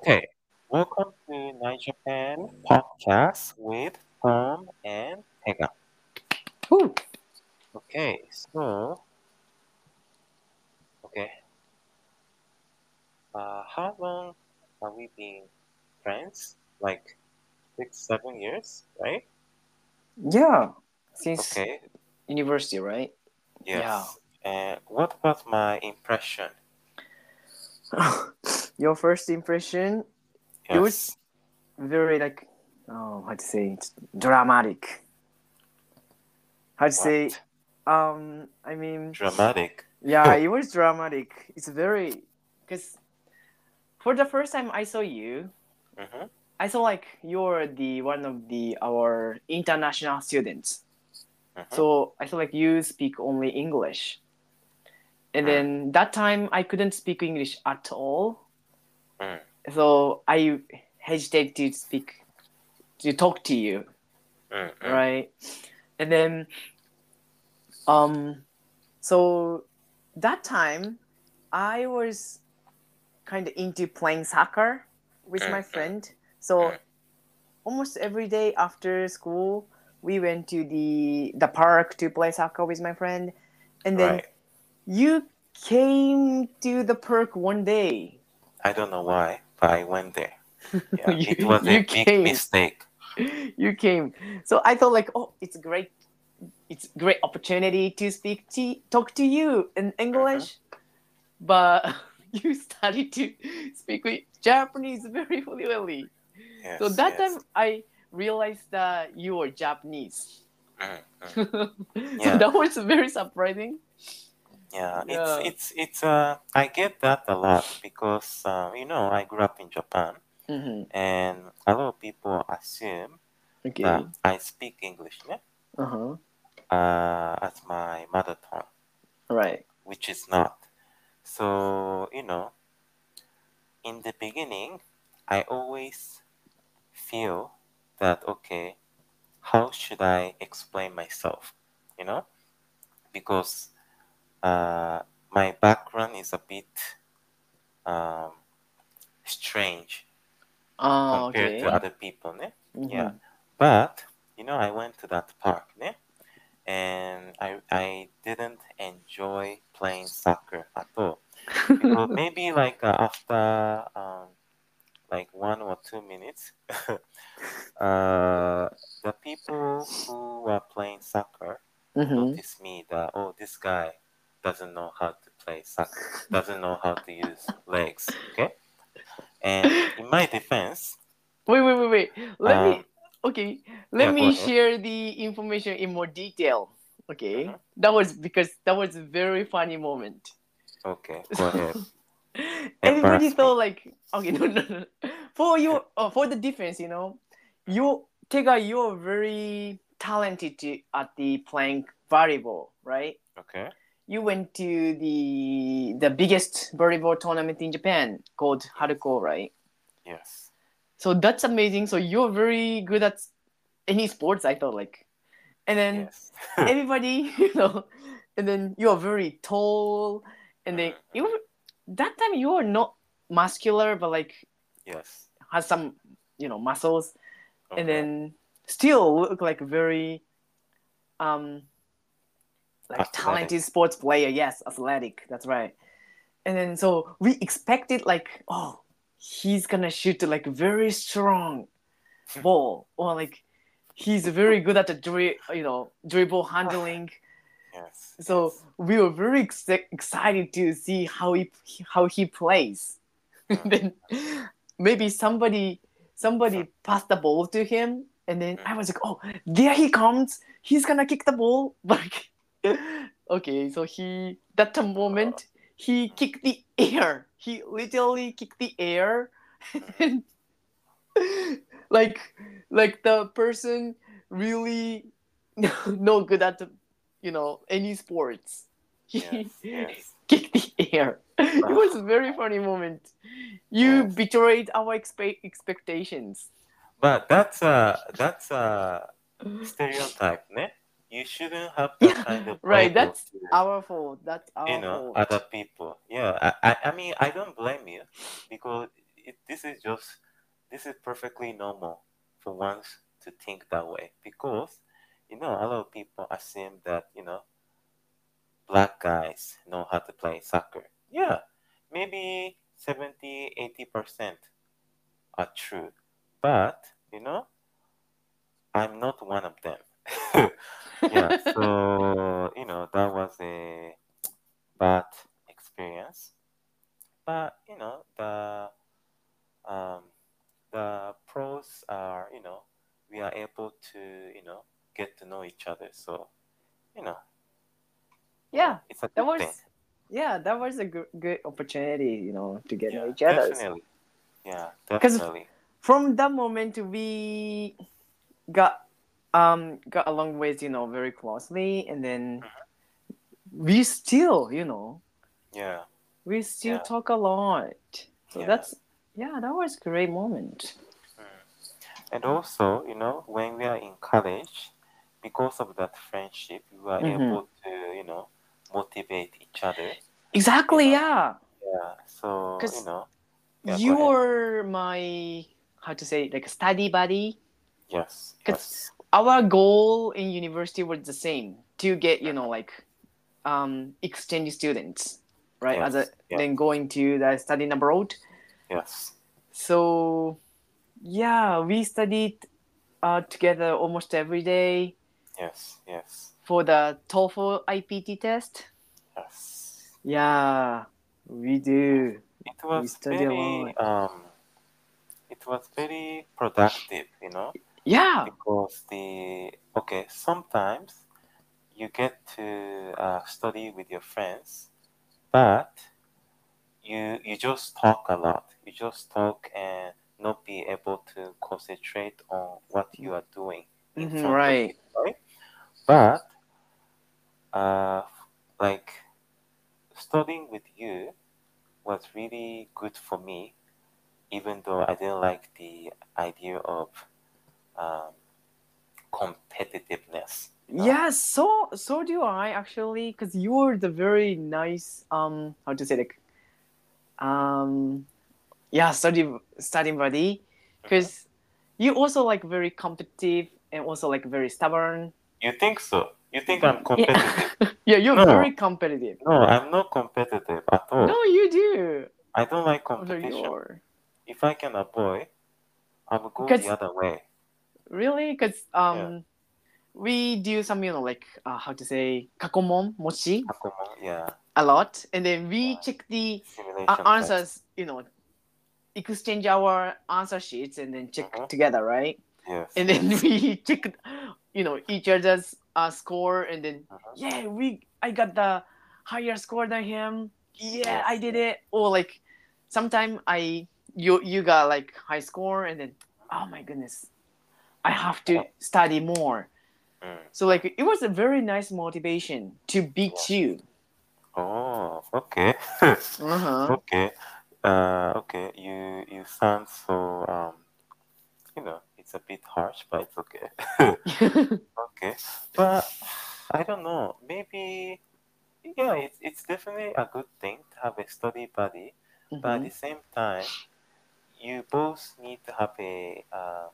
Okay, welcome to NaiJapan podcast with Tom and Pega. Woo. Okay, so okay, uh, how long have we been friends? Like six, seven years, right? Yeah, since Okay, university, right? Yeah. yes. And what was my impression? Your first impression, It was- very like, oh, how to say it, dramatic. How to say, um, I mean, Dramatic. yeah, it was dramatic. It's very, because for the first time I saw you, Mm-hmm. I saw like you're the one of the our international students. Mm-hmm. So I feel like you speak only English. And Mm. then that time I couldn't speak English at all. Mm. So I hesitate to speak to talk to you, Mm-hmm. right? And then um so that time I was kind of into playing soccer with my Mm, mm. friend. So Mm. almost every day after school we went to the the park to play soccer with my friend and then Right. you came to the park one day I don't know why, but I went there. Yeah, You- it was a you big came. mistake. you came so i thought like oh it's great it's great opportunity to speak to talk to you in english but you started to speak with japanese very fluently Yes, so that yes. time i realized that you were japanese Mm, mm. so Yeah. that was very surprising Yeah, Yeah. it's it's it's uh I get that a lot because uh, you know I grew up in Japan hmm and a lot of people assume okay that I speak English ne? uh-huh uh, as my mother tongue, right which is not. So you know, in the beginning, I always feel that okay, how should I explain myself? You know, because uh, my background is a bit um, strange oh compared okay to other people, ne? Mhm. Yeah. But you know, I went to that park, ne? and I I didn't enjoy playing soccer at all. Maybe like uh, after um, like one or two minutes, uh, the people who were playing soccer Mhm. noticed me that oh this guy doesn't know how to play soccer, doesn't know how to use legs. Okay, and in my defense, Wait, wait, wait, wait. Let Um, me. Okay, let yeah, me share the information in more detail. Okay, Mhm. that was because that was a very funny moment. okay, go ahead. Everybody thought like, okay, no, no, no. For you, uh, for the defense, you know, you, Tega, you're very talented to, at the playing volleyball, right? Okay. You went to the the biggest volleyball tournament in Japan called Haruko, right? Yes. So that's amazing. So you're very good at any sports, I thought like. And then Yes. everybody, you know, and then you're very tall, and then you that time you are not muscular, but like yes. has some you know muscles, Okay. and then still look like very um like Athletic. talented sports player. Yes, athletic. That's right. And then so we expected like oh he's gonna shoot like very strong ball or like he's very good at the dri- you know dribble handling. yes. So yes. we were very ex- excited to see how he how he plays. then maybe somebody somebody passed the ball to him, and then mm. I was like, "Oh, there he comes! He's gonna kick the ball!" Like, okay, so he that moment he kicked the air. He literally kicked the air, and like like the person really no good at you know any sports. He Yes, yes. kicked the air. It was a very funny moment. You Yes. betrayed our expe- expectations. But that's a that's a stereotype, ne? You shouldn't have that kind of right, that's to, Our fault. That's our you know fault. other people. Yeah. I, I I mean I don't blame you because it this is just this is perfectly normal for ones to think that way because you know a lot of people assume that you know black guys know how to play soccer. Yeah, maybe 70 80% are true. But, you know, I'm not one of them. Yeah, so, you know, that was a bad experience. But, you know, the um, the pros are, you know, we are able to, you know, get to know each other. So, you know, Yeah, it's a that was thing. yeah, that was a good, good opportunity, you know, to get to know each other. definitely. Yeah, definitely. Because From that moment, we got um got along with you know very closely, and then we still, you know, Yeah. we still Yeah. talk a lot. So Yeah. that's yeah, that was great moment. And also, you know, when we are in college, because of that friendship, we are Mhm. able to, you know, motivate each other. Exactly, Yeah. yeah. Yeah. So, you know, Yeah, You're my how to say like study buddy. yes. 'Cause- Yes. Our goal in university was the same to get you know like um exchange students, right? As a Yes, yeah. then going to the studying abroad. Yes. So yeah, we studied uh, together almost every day Yes. Yes. for the TOEFL ITP test. Yes. Yeah, we do. It was study a very um it was very productive, you know. Yeah, because the okay sometimes you get to uh, study with your friends but you you just talk a lot. You just talk and not be able to concentrate on what you are doing in Mhm, right. you right? But uh like studying with you was really good for me even though i didn't like the idea of um, competitiveness. you know? Yeah, so so do I actually, because you're the very nice um how to say like um yeah study studying buddy, because you also like very competitive and also like very stubborn. You think so? You think I'm competitive? Yeah, yeah you're No. very competitive. No, I'm not competitive at all. No, you do. I don't like competition. If I can avoid, I will go the other way. Really? Because um we do some you know like uh, how to say kakomon mochi Hakumo, yeah, a lot, and then we Wow. check the uh, answers, you know, exchange our answer sheets and then check Mhm. together, right? Yes. And then we check, you know, each other's uh, score, and then Mhm. yeah, we I got the higher score than him. Yeah, Yes, I did it. Or like, sometime I you you got like high score, and then oh my goodness, I have to study more. Mm. So like it was a very nice motivation to beat you. Oh, okay. Uh-huh. okay. Uh, okay. You you sound so um, you know, it's a bit harsh, but it's okay. Okay, but I don't know. Maybe, yeah, it's, it's definitely a good thing to have a study buddy, but at Mhm. the same time, you both need to have a uh,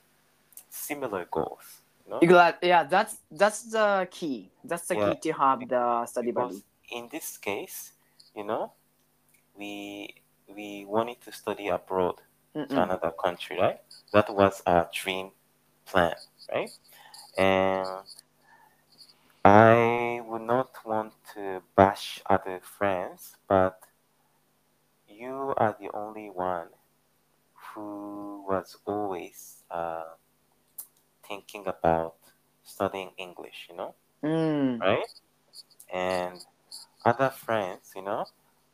similar goals. You glad? Yeah, that's that's the key. That's the Yeah. key to have the study buddy. in this case, you know, we we wanted to study abroad to Mm-mm. another country, right? That was our dream plan, right? And I would not want to bash other friends, but you are the only one who was always uh, thinking about studying English, you know, Mm. right? And other friends, you know,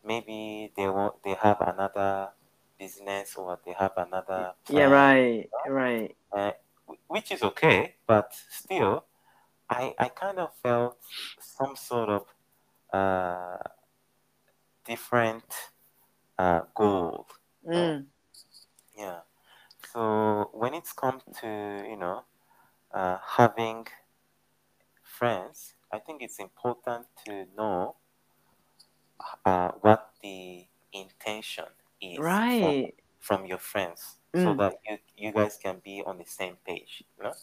maybe they want they have another business or they have another Yeah, plan, right, right. uh, which is okay, but still, I I kind of felt some sort of uh, different uh, goal. Mm. Yeah. So when it's come to you know uh, having friends, I think it's important to know uh, what the intention is Right. from your friends so Mm. that you, you guys can be on the same page. You know?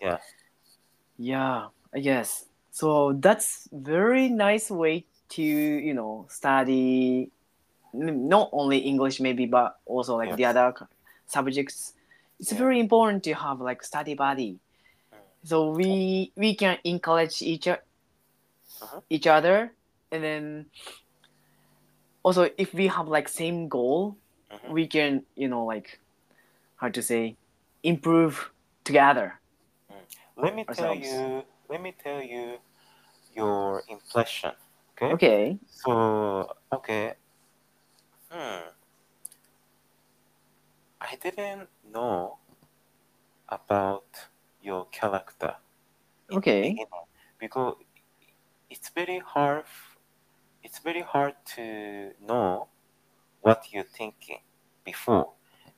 Yeah. Yeah, I guess. So that's very nice way to, you know, study not only English maybe but also like the other subjects. It's Yeah. very important to have like study buddy. Mm. So we we can encourage each Uh-huh. each other and then also if we have like same goal, Mhm. we can, you know, like how to say improve together. Let me tell you. Let me tell you your impression. Okay. Okay. So okay. Hmm. I didn't know about your character. Okay. Because it's very hard. It's very hard to know what you're thinking before.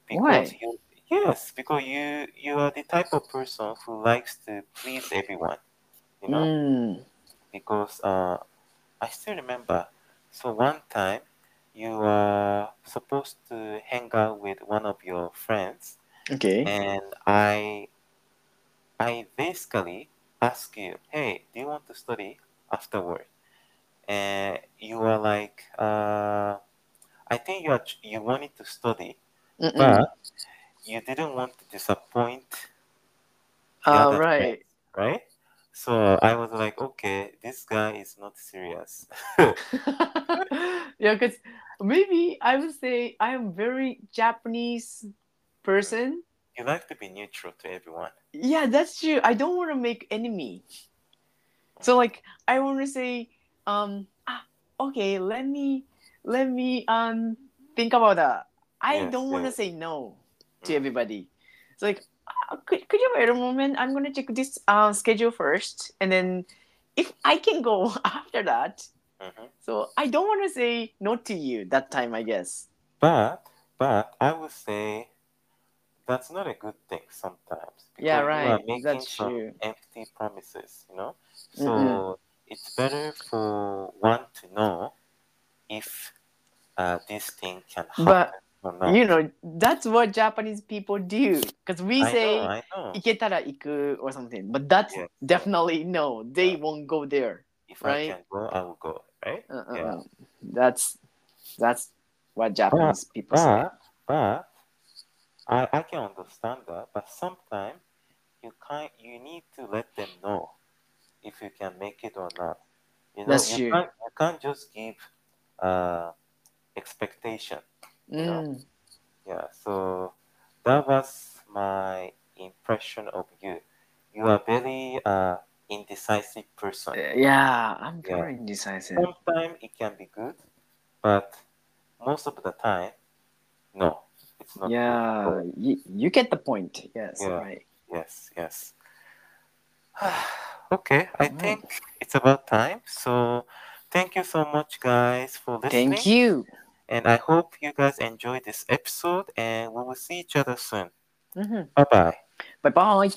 Because Why? you yes, because you you are the type of person who likes to please everyone. You know Mm. because uh, I still remember. So one time, you were supposed to hang out with one of your friends, Okay. and I, I basically asked you, "Hey, do you want to study afterward?" And you were like, uh, "I think you are, you wanted to study, Mm-mm. but you didn't want to disappoint the Uh, other right. friends, right?" So I was like, "Okay, this guy is not serious." yeah, because maybe I would say I am very Japanese person. You like to be neutral to everyone. Yeah, that's true. I don't want to make enemy. So like I want to say, um, ah, okay, let me let me um think about that. I Yes, don't want to yes. say no to Mm. everybody. It's like, ah, could, could you wait a moment? I'm gonna check this uh, schedule first, and then if I can go after that. Mm-hmm. So I don't want to say no to you that time, I guess. But but I would say that's not a good thing sometimes. Yeah, right. You are making that's some true. empty promises, you know. So mm-hmm. it's better for one to know if uh, this thing can happen. But- you know, that's what Japanese people do. Because we I say know, know. iketara iku or something, but that's yes. definitely no. They yeah. won't go there. If right? I can go, I will go, right? Uh, uh, Yeah. uh. That's that's what Japanese people say. But but I I can understand that. But sometimes you can't. You need to let them know if you can make it or not. You know, That's you true. can't you can't just give uh expectation. you know. Mm. Yeah. So that was my impression of you. You are very uh indecisive person. Yeah, I'm Yeah. very indecisive. Sometimes it can be good, but most of the time, no, it's not. Yeah, you, you get the point. Yes, Yeah. right. Yes, yes. okay, I Alright. think it's about time. So, thank you so much, guys, for listening. Thank you. And I hope you guys enjoyed this episode, and we will see each other soon. hmm Bye bye. Bye bye.